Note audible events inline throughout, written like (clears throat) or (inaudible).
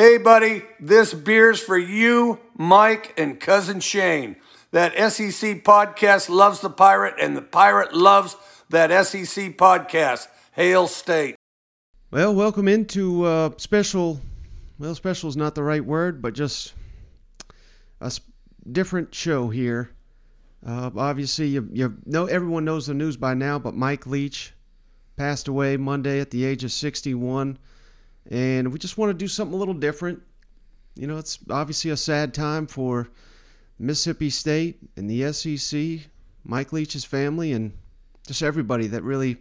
Hey, buddy, this beer's for you, Mike, and cousin Shane. That SEC podcast loves the pirate, and the pirate loves that SEC podcast. Hail State. Well, welcome into uh, special. Well, special is not the right word, but just a sp- different show here. Uh, obviously, you, you know everyone knows the news by now, but Mike Leach passed away Monday at the age of 61 and we just want to do something a little different. You know, it's obviously a sad time for Mississippi State and the SEC, Mike Leach's family, and just everybody that really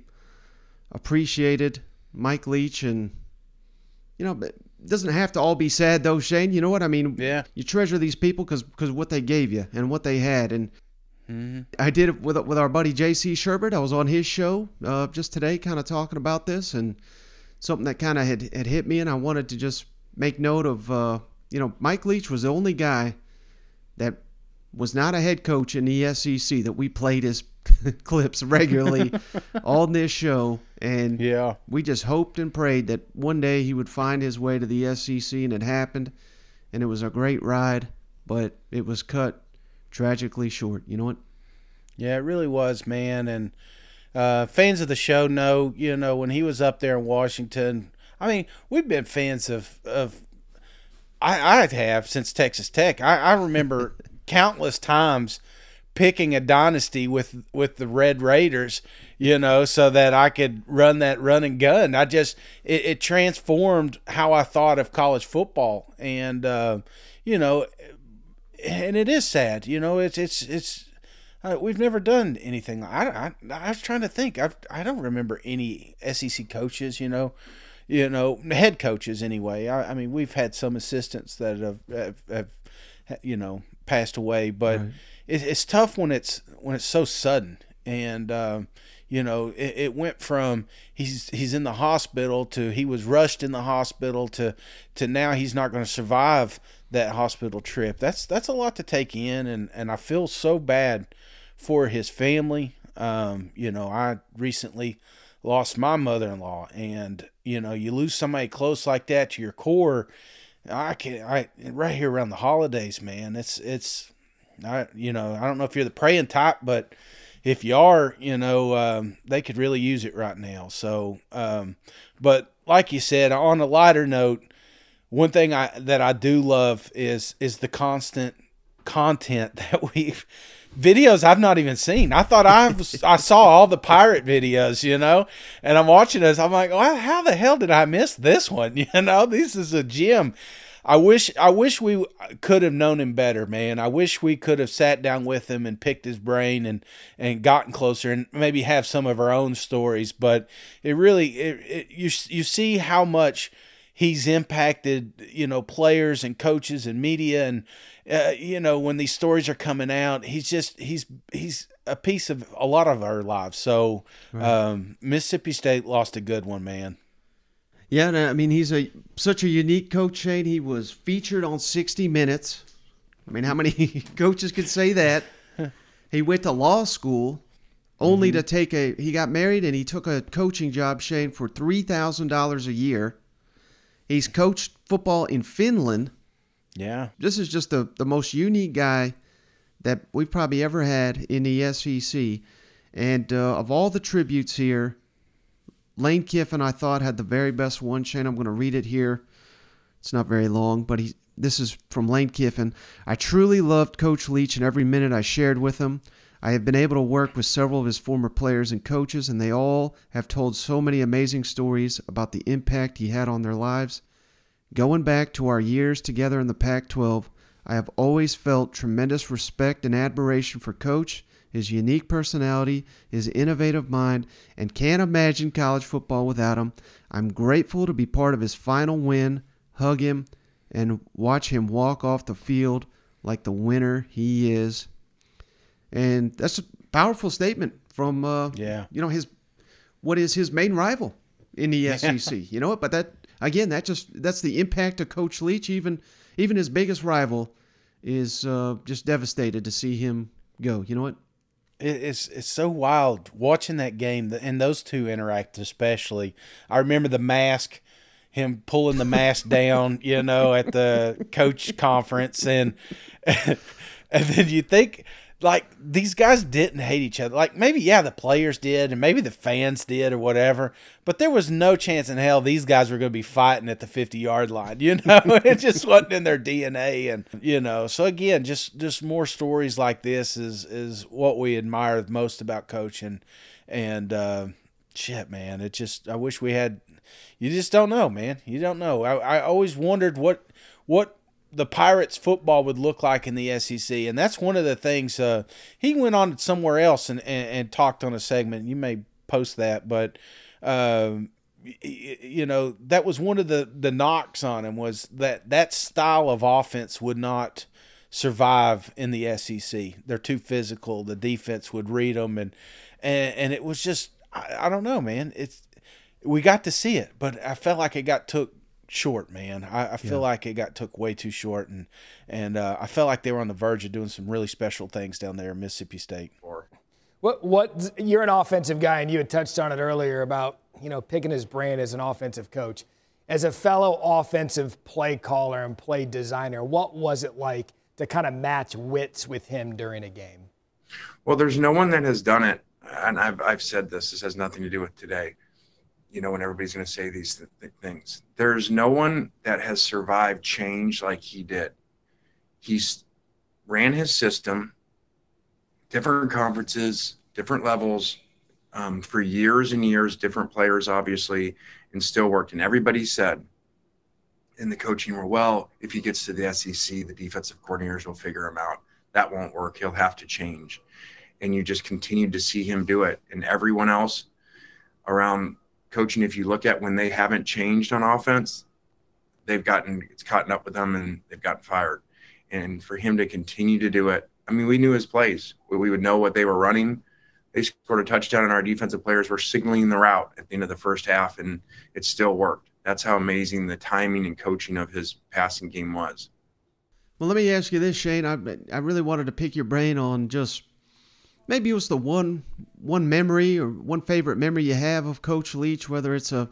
appreciated Mike Leach. And, you know, it doesn't have to all be sad, though, Shane. You know what I mean? Yeah. You treasure these people because of what they gave you and what they had. And Mm-hmm. I did it with, with our buddy J.C. Shurburtt. I was on his show uh, just today, kind of talking about this. And, something that kind of had, had hit me, and I wanted to just make note of, uh, you know, Mike Leach was the only guy that was not a head coach in the SEC that we played his (laughs) clips regularly (laughs) on this show. And Yeah. we just hoped and prayed that one day he would find his way to the SEC, and it happened. And it was a great ride, but it was cut tragically short. You know what? Yeah, it really was, man. And uh, fans of the show know, you know, when he was up there in Washington. I mean, we've been fans of of. I I have since Texas Tech. I, I remember (laughs) countless times picking a dynasty with with the Red Raiders, you know, so that I could run that run and gun. I just it, it transformed how I thought of college football, and uh, you know, and it is sad, you know. It's it's it's uh, we've never done anything. I, I I was trying to think. I I don't remember any SEC coaches. You know, you know head coaches anyway. I, I mean, we've had some assistants that have, have, have you know passed away, but Right. it, it's tough when it's when it's so sudden. And um, you know, it, it went from he's he's in the hospital to he was rushed in the hospital to to now he's not going to survive that hospital trip. That's that's a lot to take in, and and I feel so bad for his family. Um, you know, I recently lost my mother-in-law, and you know, you lose somebody close like that to your core. I can I right here around the holidays, man. It's it's I you know I don't know if you're the praying type, but if you are, you know, um, they could really use it right now. So, um, but like you said, on a lighter note, one thing I that I do love is is the constant content (laughs) that we've videos I've not even seen. I thought I was, I saw all the pirate videos, you know, and I'm watching this. I'm like, well, how the hell did I miss this one? (laughs) You know, this is a gem. I wish I wish we could have known him better, man. I wish we could have sat down with him and picked his brain and and gotten closer and maybe have some of our own stories. But it really, it, it, you you see how much he's impacted, you know, players and coaches and media and uh, you know when these stories are coming out, he's just he's he's a piece of a lot of our lives. So um, Mississippi State lost a good one, man. Yeah, and, I mean he's a such a unique coach, Shane. He was featured on 60 Minutes. I mean, how many (laughs) coaches could say that? (laughs) He went to law school, only to take a. He got married and he took a coaching job, Shane, for three thousand dollars a year. He's coached football in Finland. Yeah, This is just the the most unique guy that we've probably ever had in the SEC. And uh, of all the tributes here, Lane Kiffin, I thought, had the very best one. Shane, I'm going to read it here. It's not very long, but he. This is from Lane Kiffin. I truly loved Coach Leach and every minute I shared with him. I have been able to work with several of his former players and coaches, and they all have told so many amazing stories about the impact he had on their lives. Going back to our years together in the Pac 12, I have always felt tremendous respect and admiration for Coach, his unique personality, his innovative mind, and can't imagine college football without him. I'm grateful to be part of his final win, hug him, and watch him walk off the field like the winner he is. And that's a powerful statement from uh, Yeah. you know his what is his main rival in the SEC. (laughs) You know what? But that again, that just that's the impact of Coach Leach. Even even his biggest rival is uh, just devastated to see him go. You know what? It's it's so wild watching that game and those two interact especially. I remember the mask, him pulling the mask (laughs) down, you know, at the coach conference, and (laughs) and then you think like these guys didn't hate each other. Like maybe yeah, the players did, and maybe the fans did, or whatever. But there was no chance in hell these guys were going to be fighting at the fifty yard line. (laughs) You know, it just wasn't in their DNA, and you know. So again, just just more stories like this is is what we admire most about coaching, and uh, shit, man, it just I wish we had. You just don't know, man. You don't know. I, I always wondered what what the Pirates football would look like in the SEC, and that's one of the things. Uh, he went on somewhere else and, and, and, talked on a segment. You may post that, but uh, you know that was one of the the knocks on him was that that style of offense would not survive in the SEC. They're too physical. The defense would read them, and and, and it was just I, I don't know, man. It's we got to see it, but I felt like it got took short, man. I, I feel yeah. like it got took way too short, and and uh, I felt like they were on the verge of doing some really special things down there in Mississippi State. What what you're an offensive guy, and you had touched on it earlier about you know picking his brain as an offensive coach, as a fellow offensive play caller and play designer. What was it like to kind of match wits with him during a game? Well, there's no one that has done it, and I've I've said this. This has nothing to do with today you know, when everybody's going to say these th- th- things. There's no one that has survived change like he did. He's ran his system, different conferences, different levels, um, for years and years, different players, obviously, and still worked. And everybody said in the coaching world, well, if he gets to the SEC, the defensive coordinators will figure him out. That won't work. He'll have to change. And you just continued to see him do it. And everyone else around coaching, if you look at when they haven't changed on offense, they've gotten it's caught up with them and they've gotten fired. And for him to continue to do it, I mean, we knew his plays. We, we would know what they were running. They scored a touchdown, and our defensive players were signaling the route at the end of the first half, and it still worked. That's how amazing the timing and coaching of his passing game was. Well, let me ask you this, Shane. I I really wanted to pick your brain on just maybe it was the one one memory or one favorite memory you have of Coach Leach, whether it's a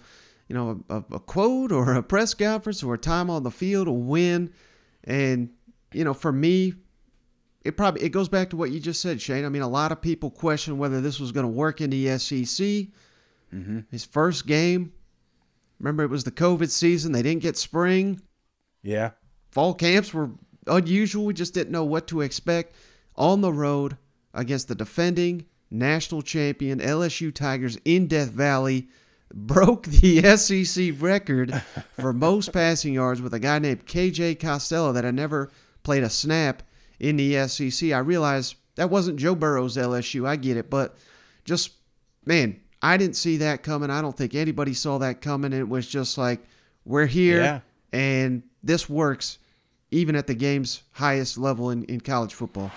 you know a, a quote or a press conference or a time on the field, a win, and you know for me, it probably it goes back to what you just said, Shane. I mean, a lot of people question whether this was going to work in the SEC. Mm-hmm. His first game, remember it was the COVID season. They didn't get spring. Yeah, fall camps were unusual. We just didn't know what to expect on the road against the defending national champion LSU Tigers in Death Valley, broke the (laughs) SEC record for most passing yards with a guy named KJ Costello that had never played a snap in the SEC. I realize that wasn't Joe Burrow's LSU. I get it, but just man, I didn't see that coming. I don't think anybody saw that coming. It was just like we're here yeah. and this works even at the game's highest level in, in college football.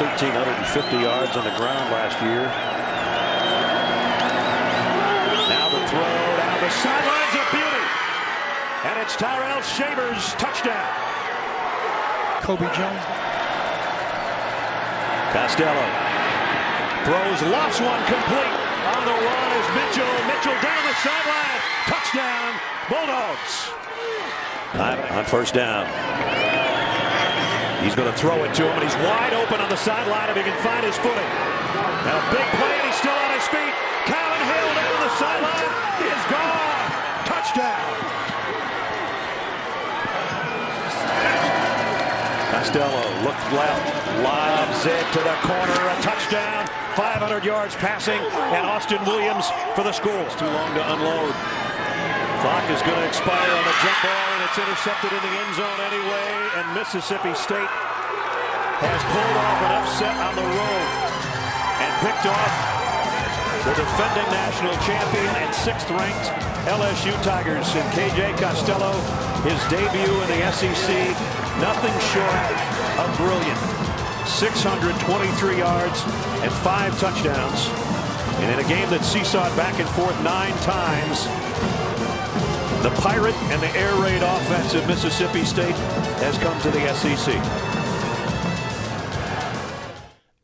1,350 yards on the ground last year. Now the throw down the sidelines of beauty. And it's Tyrell Shavers' touchdown. Kobe Jones. Costello throws, lofts one complete. On the run is Mitchell. Mitchell down the sideline. Touchdown, Bulldogs. On first down. He's going to throw it to him, and he's wide open on the sideline if he can find his footing. And a big play, and he's still on his feet. Calvin Hill down the sideline. Is gone. Touchdown. Costello looked left, lobs it to the corner, a touchdown. 500 yards passing, and Austin Williams for the score. It's too long to unload. Clock is going to expire on the jump ball, and it's intercepted in the end zone anyway. And Mississippi State has pulled off an upset on the road and picked off the defending national champion and sixth-ranked LSU Tigers. And KJ Costello, his debut in the SEC, nothing short of brilliant. 623 yards and five touchdowns. And in a game that seesawed back and forth nine times, the Pirate and the air raid offense of Mississippi State has come to the SEC.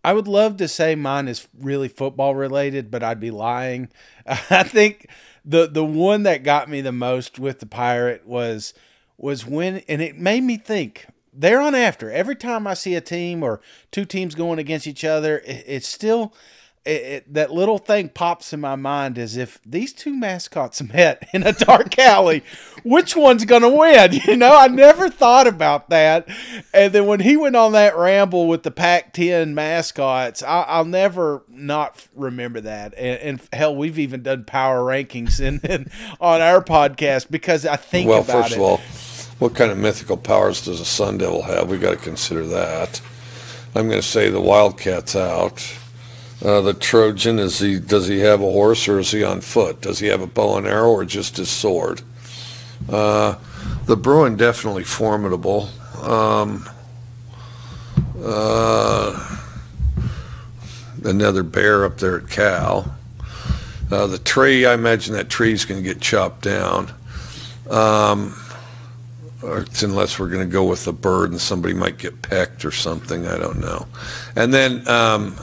I would love to say mine is really football related, but I'd be lying. (laughs) I think the the one that got me the most with the pirate was was when and it made me think there on after every time I see a team or two teams going against each other, it, it's still it, it, that little thing pops in my mind as if these two mascots (laughs) met in a dark alley, which one's going to win? (laughs) You know, I never thought about that. And then when he went on that ramble with the Pac 10 mascots, I, will never not remember that. And, and, hell, we've even done power rankings in, in on our podcast because I think well, first it. of all, what kind of mythical powers does a Sun Devil have? We've got to consider that. I'm going to say the Wildcat's out. Uh, the Trojan is he? Does he have a horse or is he on foot? Does he have a bow and arrow or just his sword? Uh, the Bruin definitely formidable. Um, uh, another bear up there at Cal. Uh, the tree, I imagine that tree's going to get chopped down. Um, unless we're going to go with a bird and somebody might get pecked or something. I don't know. And then um,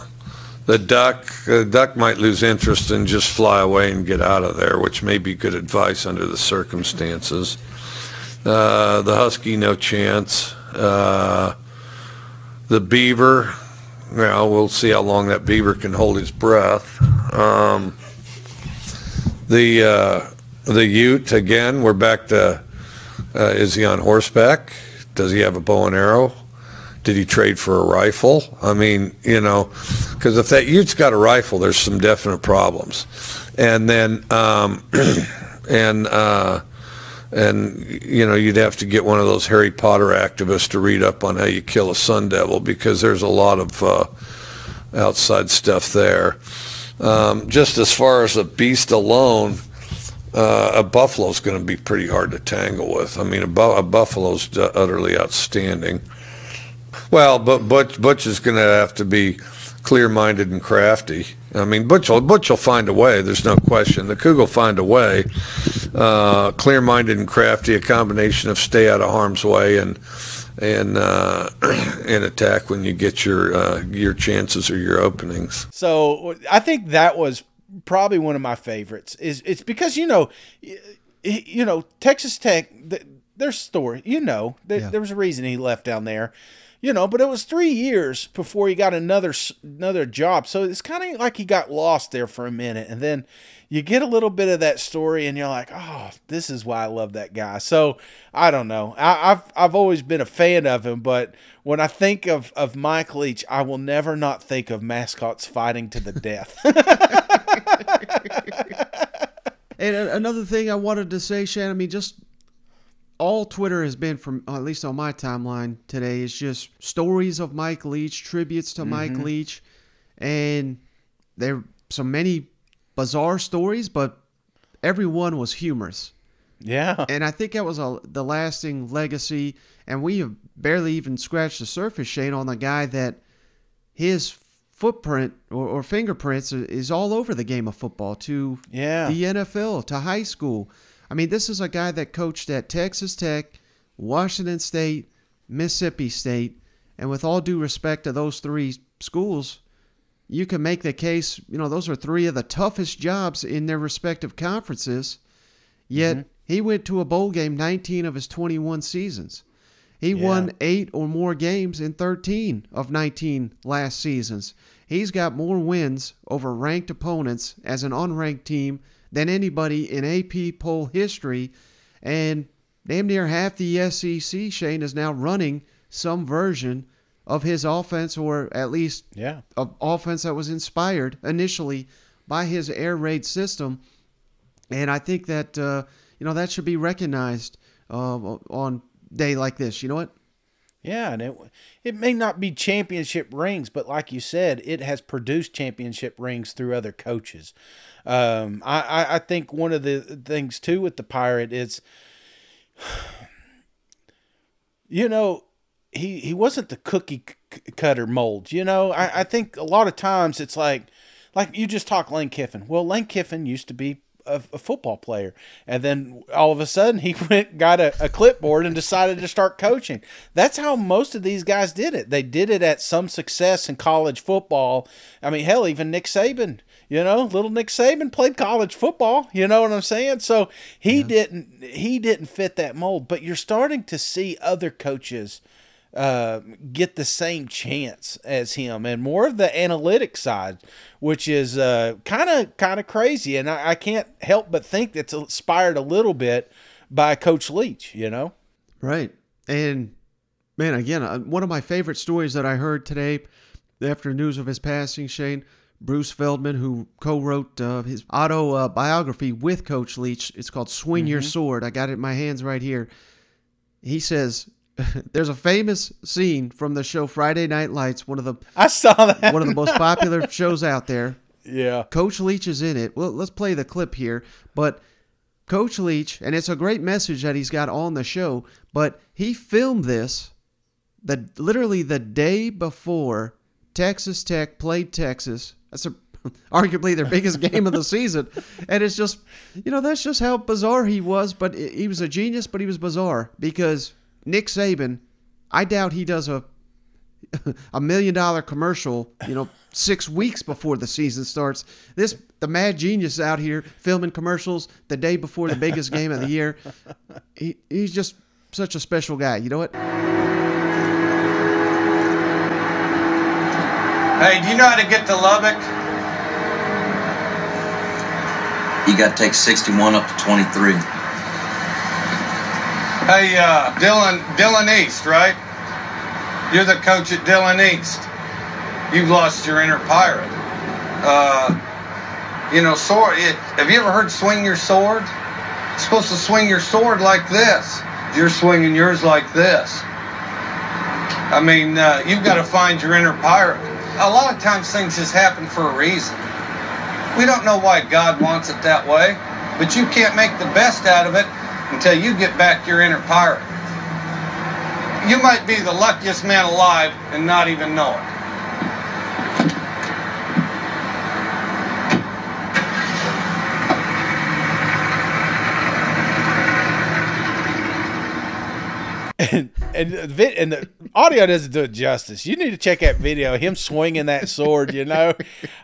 the duck, the duck might lose interest and just fly away and get out of there, which may be good advice under the circumstances. Uh, the husky, no chance. Uh, the beaver, well, we'll see how long that beaver can hold his breath. Um, the uh, the Ute again, we're back to uh, is he on horseback? Does he have a bow and arrow? Did he trade for a rifle? I mean, you know, because if that Ute's got a rifle, there's some definite problems. And then, um, (clears throat) and uh, and you know, you'd have to get one of those Harry Potter activists to read up on how you kill a sun devil because there's a lot of uh, outside stuff there. Um, just as far as a beast alone, uh, a buffalo's going to be pretty hard to tangle with. I mean, a, bu- a buffalo's utterly outstanding. Well, but Butch, Butch is going to have to be clear-minded and crafty. I mean, Butch will, Butch will find a way. There's no question. The Coug will find a way. Uh, clear-minded and crafty, a combination of stay out of harm's way and and uh, (clears throat) and attack when you get your uh, your chances or your openings. So I think that was probably one of my favorites. Is it's because you know, you know Texas Tech, their story. You know, there, yeah. there was a reason he left down there you know, but it was three years before he got another another job. So it's kind of like he got lost there for a minute, and then you get a little bit of that story, and you're like, oh, this is why I love that guy. So I don't know. I, have I've always been a fan of him, but when I think of of Mike Leach, I will never not think of mascots fighting to the death. (laughs) and uh, another thing I wanted to say, Shannon, I mean, just all Twitter has been from at least on my timeline today is just stories of Mike Leach, tributes to mm-hmm. Mike Leach, and there so many bizarre stories, but everyone was humorous. Yeah, and I think that was a the lasting legacy. And we have barely even scratched the surface, Shane, on the guy that his footprint or, or fingerprints is all over the game of football to yeah. the NFL to high school I mean, this is a guy that coached at Texas Tech, Washington State, Mississippi State, and with all due respect to those three schools, you can make the case, you know, those are three of the toughest jobs in their respective conferences. Yet mm-hmm. he went to a bowl game 19 of his 21 seasons. He yeah. won eight or more games in 13 of 19 last seasons. He's got more wins over ranked opponents as an unranked team than anybody in AP poll history. And damn near half the SEC, Shane, is now running some version of his offense, or at least yeah. of offense that was inspired initially by his air raid system. And I think that uh, you know that should be recognized uh, on day like this. You know what? Yeah, and it it may not be championship rings, but like you said, it has produced championship rings through other coaches. Um, I, I think one of the things too with the pirate is, (sighs) you know, he he wasn't the cookie cutter mold. You know, I, I think a lot of times it's like, like you just talk Lane Kiffin. Well, Lane Kiffin used to be a, a, football player. And then all of a sudden he (laughs) went got a, a, clipboard and decided to start coaching. That's how most of these guys did it. They did it at some success in college football. I mean, hell, even Nick Saban You know, little Nick Saban played college football. You know what I'm saying? So he yeah. didn't he didn't fit that mold. But you're starting to see other coaches uh, get the same chance as him and more of the analytic side, which is kind of kind of crazy. And I, I can't help but think that's inspired a little bit by Coach Leach. You know, right? And man, again, uh, one of my favorite stories that I heard today after news of his passing, Shane. Bruce Feldman, who co-wrote uh, his autobiography with Coach Leach. It's called "Swing mm-hmm. Your Sword." I got it in my hands right here. He says (laughs) there's a famous scene from the show Friday Night Lights, one of the I saw that one of the most (laughs) popular shows out there. Yeah, Coach Leach is in it. Well, let's play the clip here, but. Coach Leach, and it's a great message that he's got on the show, but he filmed this the literally the day before Texas Tech played Texas. That's a, (laughs) arguably their biggest game of the season, and it's just you know that's just how bizarre he was. But he was a genius, but he was bizarre because Nick Saban, I doubt he does a (laughs) a million dollar commercial, you know, six weeks before the season starts. This the mad genius out here filming commercials the day before the biggest game of the year. He, he's just such a special guy. You know what? Hey, do you know how to get to Lubbock? You got to take 61 up to 23. Hey, uh, Dillon, Dillon East, right? You're the coach at Dillon East. You've lost your inner pirate. Uh, you know, sword. It, have you ever heard swing your sword? You're supposed to swing your sword like this. You're swinging yours like this. I mean, uh, you've got to find your inner pirate. A lot of times things just happen for a reason. We don't know why God wants it that way, but you can't make the best out of it until you get back your inner pirate. You might be the luckiest man alive and not even know it. And and the, and the audio doesn't do it justice. You need to check that video. Him swinging that sword. You know,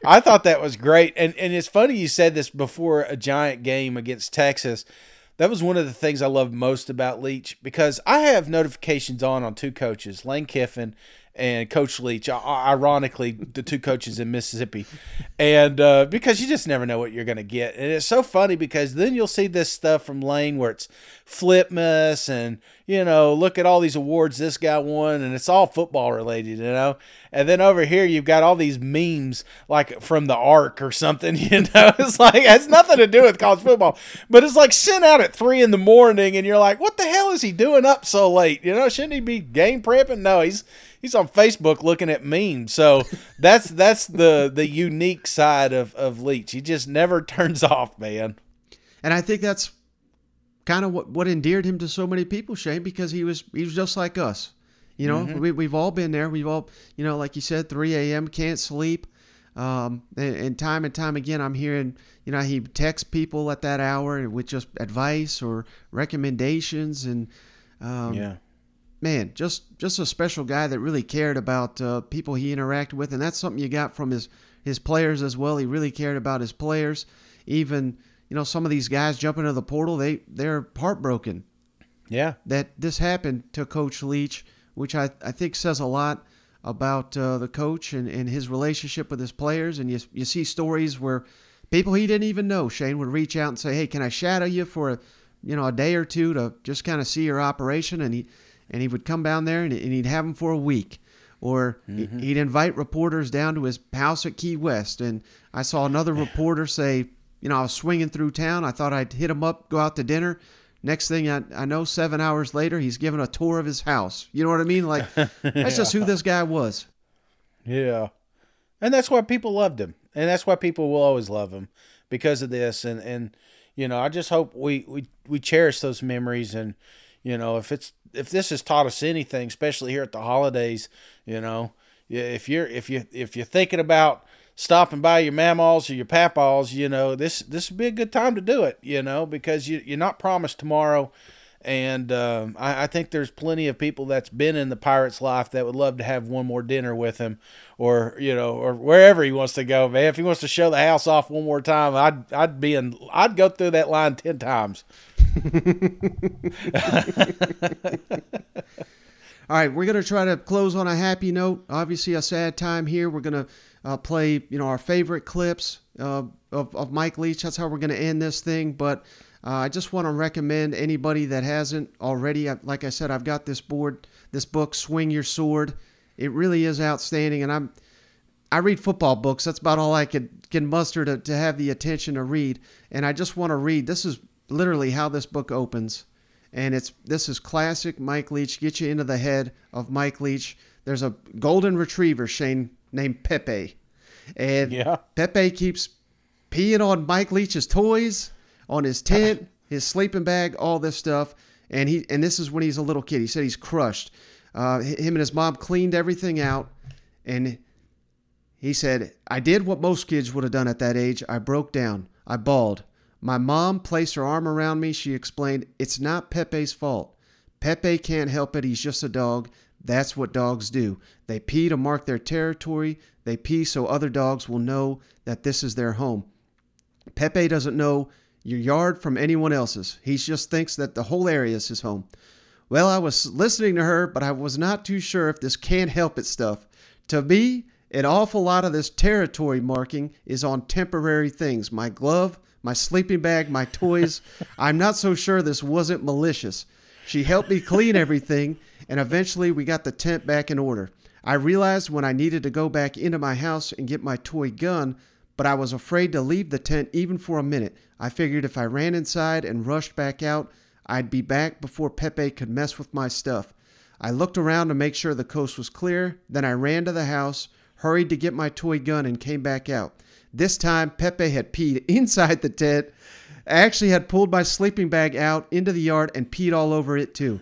I thought that was great. And and it's funny you said this before a giant game against Texas that was one of the things I loved most about Leach because I have notifications on on two coaches, Lane Kiffin and Coach Leach. Ironically, the two coaches in Mississippi, and uh, because you just never know what you're going to get, and it's so funny because then you'll see this stuff from Lane where it's Flipmas and you know look at all these awards this guy won, and it's all football related, you know. And then over here you've got all these memes like from the Ark or something, (laughs) you know. It's like it has nothing to do with college football, but it's like sent out at three in the morning, and you're like, what the hell is he doing up so late? You know, shouldn't he be game prepping? No, he's he's on Facebook looking at memes. So (laughs) that's that's the the unique side of of Leach. He just never (laughs) turns off, man. And I think that's kind of what what endeared him to so many people, Shane, because he was he was just like us. You know, mm-hmm. we we've all been there. We've all you know, like you said, 3 a.m. can't sleep. Um, and, and, time and time again, I'm hearing, you know, he texts people at that hour with just advice or recommendations, and um, yeah, man, just just a special guy that really cared about uh, people he interacted with, and that's something you got from his his players as well. He really cared about his players. Even you know some of these guys jumping into the portal, they they're heartbroken. Yeah, that this happened to Coach Leach, which I I think says a lot about uh, the coach and, and his relationship with his players. And you you see stories where people he didn't even know Shane would reach out and say, "Hey, can I shadow you for a you know a day or two to just kind of see your operation?" And he and he would come down there and, he'd have him for a week. Or mm-hmm. he'd invite reporters down to his house at Key West. And I saw another (sighs) reporter say, you know, I was swinging through town. I thought I'd hit him up, go out to dinner. Next thing I, I know, seven hours later, he's giving a tour of his house. You know what I mean? Like, (laughs) that's yeah. just who this guy was. Yeah. And that's why people loved him. And that's why people will always love him because of this. And, and you know, I just hope we, we, we cherish those memories. And, you know, if it's if this has taught us anything, especially here at the holidays, you know, if you're if you if you're thinking about stopping by your mammals or your papaws, you know, this this would be a good time to do it, you know, because you you're not promised tomorrow. And um, I, I think there's plenty of people that's been in the pirate's life that would love to have one more dinner with him, or you know, or wherever he wants to go. Man, if he wants to show the house off one more time, I'd I'd be in. I'd go through that line ten times. (laughs) All right, we're gonna try to close on a happy note. Obviously, a sad time here. We're gonna uh, play, you know, our favorite clips uh, of of Mike Leach. That's how we're gonna end this thing. But uh, I just want to recommend anybody that hasn't already. Like I said, I've got this board, this book, Swing Your Sword. It really is outstanding, and I'm. I read football books. That's about all I could can muster to, to have the attention to read. And I just want to read. This is literally how this book opens and it's this is classic Mike Leach. Get you into the head of Mike Leach. There's a golden retriever, Shane, named Pepe, and Yeah. Pepe keeps peeing on Mike Leach's toys, on his tent, (laughs) his sleeping bag, all this stuff. And he and this is when he's a little kid. He said he's crushed. Uh, him and his mom cleaned everything out, and he said, I did what most kids would have done at that age. I broke down. I bawled. My mom placed her arm around me. She explained, It's not Pepe's fault. Pepe can't help it. He's just a dog. That's what dogs do. They pee to mark their territory. They pee so other dogs will know that this is their home. Pepe doesn't know your yard from anyone else's. He just thinks that the whole area is his home. Well, I was listening to her, but I was not too sure if this can't help it stuff. To me, an awful lot of this territory marking is on temporary things my glove, my sleeping bag, my toys. (laughs) I'm not so sure this wasn't malicious. She helped me clean everything, and eventually we got the tent back in order. I realized when I needed to go back into my house and get my toy gun, but I was afraid to leave the tent even for a minute. I figured if I ran inside and rushed back out, I'd be back before Pepe could mess with my stuff. I looked around to make sure the coast was clear, then I ran to the house, hurried to get my toy gun, and came back out. This time, Pepe had peed (laughs) inside the tent. I actually had pulled my sleeping bag out into the yard and peed all over it too.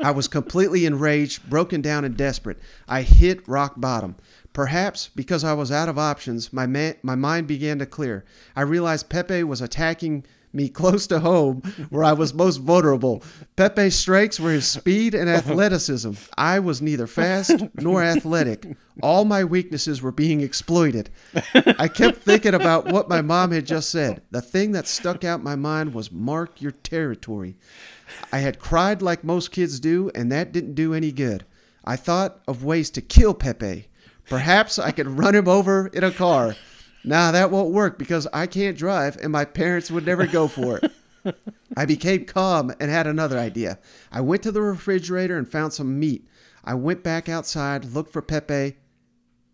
I was completely enraged, broken down, and desperate. I hit rock bottom. Perhaps because I was out of options, my, ma- my mind began to clear. I realized Pepe was attacking me close to home where I was (laughs) most vulnerable. Pepe's strengths were his speed and athleticism. I was neither fast nor (laughs) athletic. All my weaknesses were being exploited. I kept thinking about what my mom had just said. The thing that stuck out my mind was mark your territory. I had cried like most kids do, and that didn't do any good. I thought of ways to kill Pepe. Perhaps I could run him over in a car. Nah, that won't work because I can't drive and my parents would never go for it. (laughs) I became calm and had another idea. I went to the refrigerator and found some meat. I went back outside, looked for Pepe.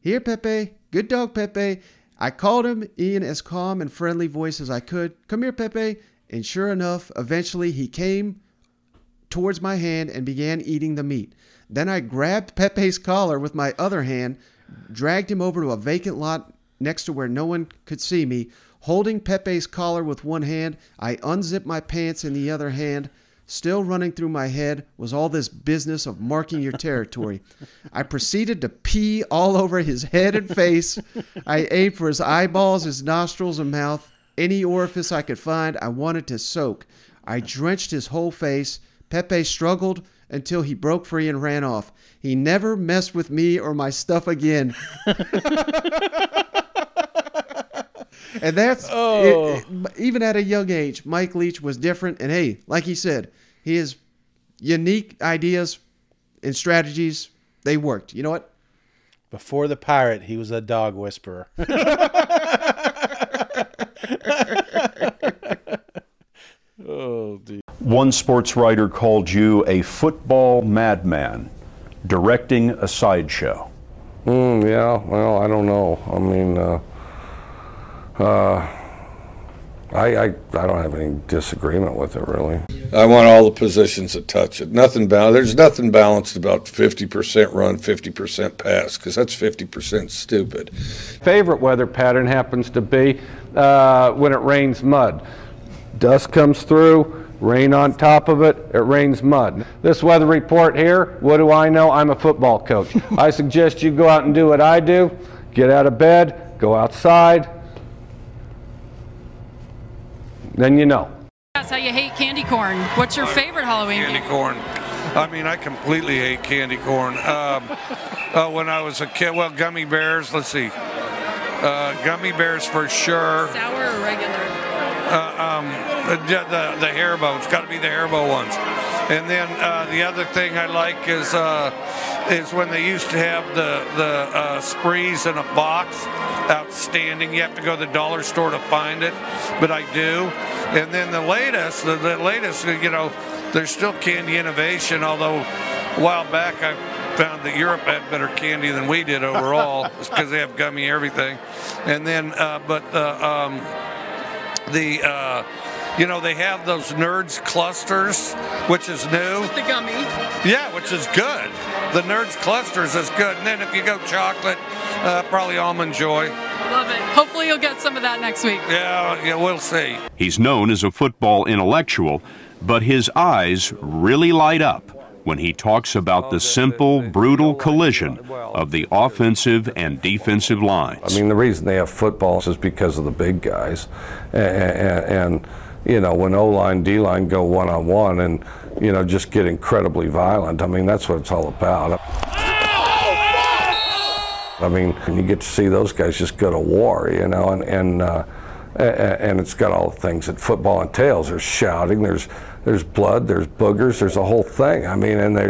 Here, Pepe. Good dog, Pepe. I called him in as calm and friendly voice as I could. Come here, Pepe. And sure enough, eventually he came towards my hand and began eating the meat. Then I grabbed Pepe's collar with my other hand, dragged him over to a vacant lot next to where no one could see me. Holding Pepe's collar with one hand, I unzipped my pants in the other hand. Still running through my head was all this business of marking your territory. I proceeded to pee all over his head and face. I aimed for his eyeballs, his nostrils, and mouth. Any orifice I could find, I wanted to soak. I drenched his whole face. Pepe struggled until he broke free and ran off. He never messed with me or my stuff again. (laughs) and that's (laughs) Oh. it- it- even at a young age. Mike Leach was different, and hey, like he said, his unique ideas and strategies they worked. You know what? Before the pirate, he was a dog whisperer. (laughs) oh, dear. One sports writer called you a football madman directing a sideshow. Mm, yeah, well, I don't know. I mean, uh, uh, I, I, I don't have any disagreement with it, really. I want all the positions to touch it. Nothing bal- There's nothing balanced about 50% run, 50% pass, because that's 50% stupid. favorite weather pattern happens to be uh, when it rains mud. Dust comes through, rain on top of it, it rains mud. This weather report here, what do I know? I'm a football coach. I suggest you go out and do what I do get out of bed, go outside, then you know. That's how you hate candy corn. What's your favorite Halloween Candy candy? corn. I mean, I completely hate candy corn. Um, uh, when I was a kid, well, gummy bears. Let's see, uh, gummy bears for sure. Sour or regular? Uh, um, the the, the Haribo. It's got to be the Haribo ones. And then uh, the other thing I like is uh, is when they used to have the the uh, sprees in a box. Outstanding. You have to go to the dollar store to find it, but I do. And then the latest, the, the latest, you know, there's still candy innovation. Although a while back I found that Europe had better candy than we did overall, (laughs) because they have gummy everything. And then, uh, but uh, um, the uh, you know they have those nerds clusters which is new The gummy. yeah which is good the nerds clusters is good and then if you go chocolate uh, probably almond joy Love it. Hopefully you'll get some of that next week. yeah yeah we'll see He's known as a football intellectual, but his eyes really light up when he talks about the simple, brutal collision of the offensive and defensive lines. I mean, the reason they have footballs is because of the big guys. And, and, and you know, when O line, D line go one on one and, you know, just get incredibly violent, I mean, that's what it's all about. I mean, you get to see those guys just go to war, you know, and, and, uh, and it's got all the things that football entails. There's shouting, there's there's blood, there's boogers, there's a whole thing. I mean, and they